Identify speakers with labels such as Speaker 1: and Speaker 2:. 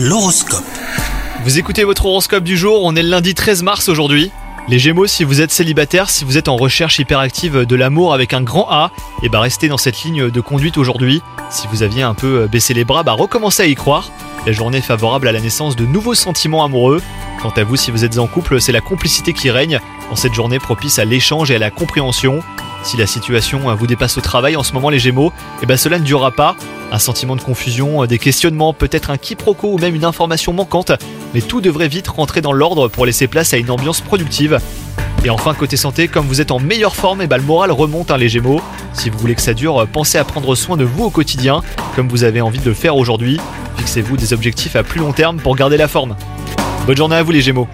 Speaker 1: L'horoscope.
Speaker 2: Vous écoutez votre horoscope du jour, on est le lundi 13 mars aujourd'hui. Les Gémeaux, si vous êtes célibataire, si vous êtes en recherche hyperactive de l'amour avec un grand A, et bah restez dans cette ligne de conduite aujourd'hui. Si vous aviez un peu baissé les bras, bah recommencez à y croire. La journée est favorable à la naissance de nouveaux sentiments amoureux. Quant à vous, si vous êtes en couple, c'est la complicité qui règne dans cette journée propice à l'échange et à la compréhension. Si la situation vous dépasse au travail en ce moment les Gémeaux, et ben cela ne durera pas. Un sentiment de confusion, des questionnements, peut-être un quiproquo ou même une information manquante, mais tout devrait vite rentrer dans l'ordre pour laisser place à une ambiance productive. Et enfin, côté santé, comme vous êtes en meilleure forme, et ben le moral remonte les Gémeaux. Si vous voulez que ça dure, pensez à prendre soin de vous au quotidien, comme vous avez envie de le faire aujourd'hui. Fixez-vous des objectifs à plus long terme pour garder la forme. Bonne journée à vous les Gémeaux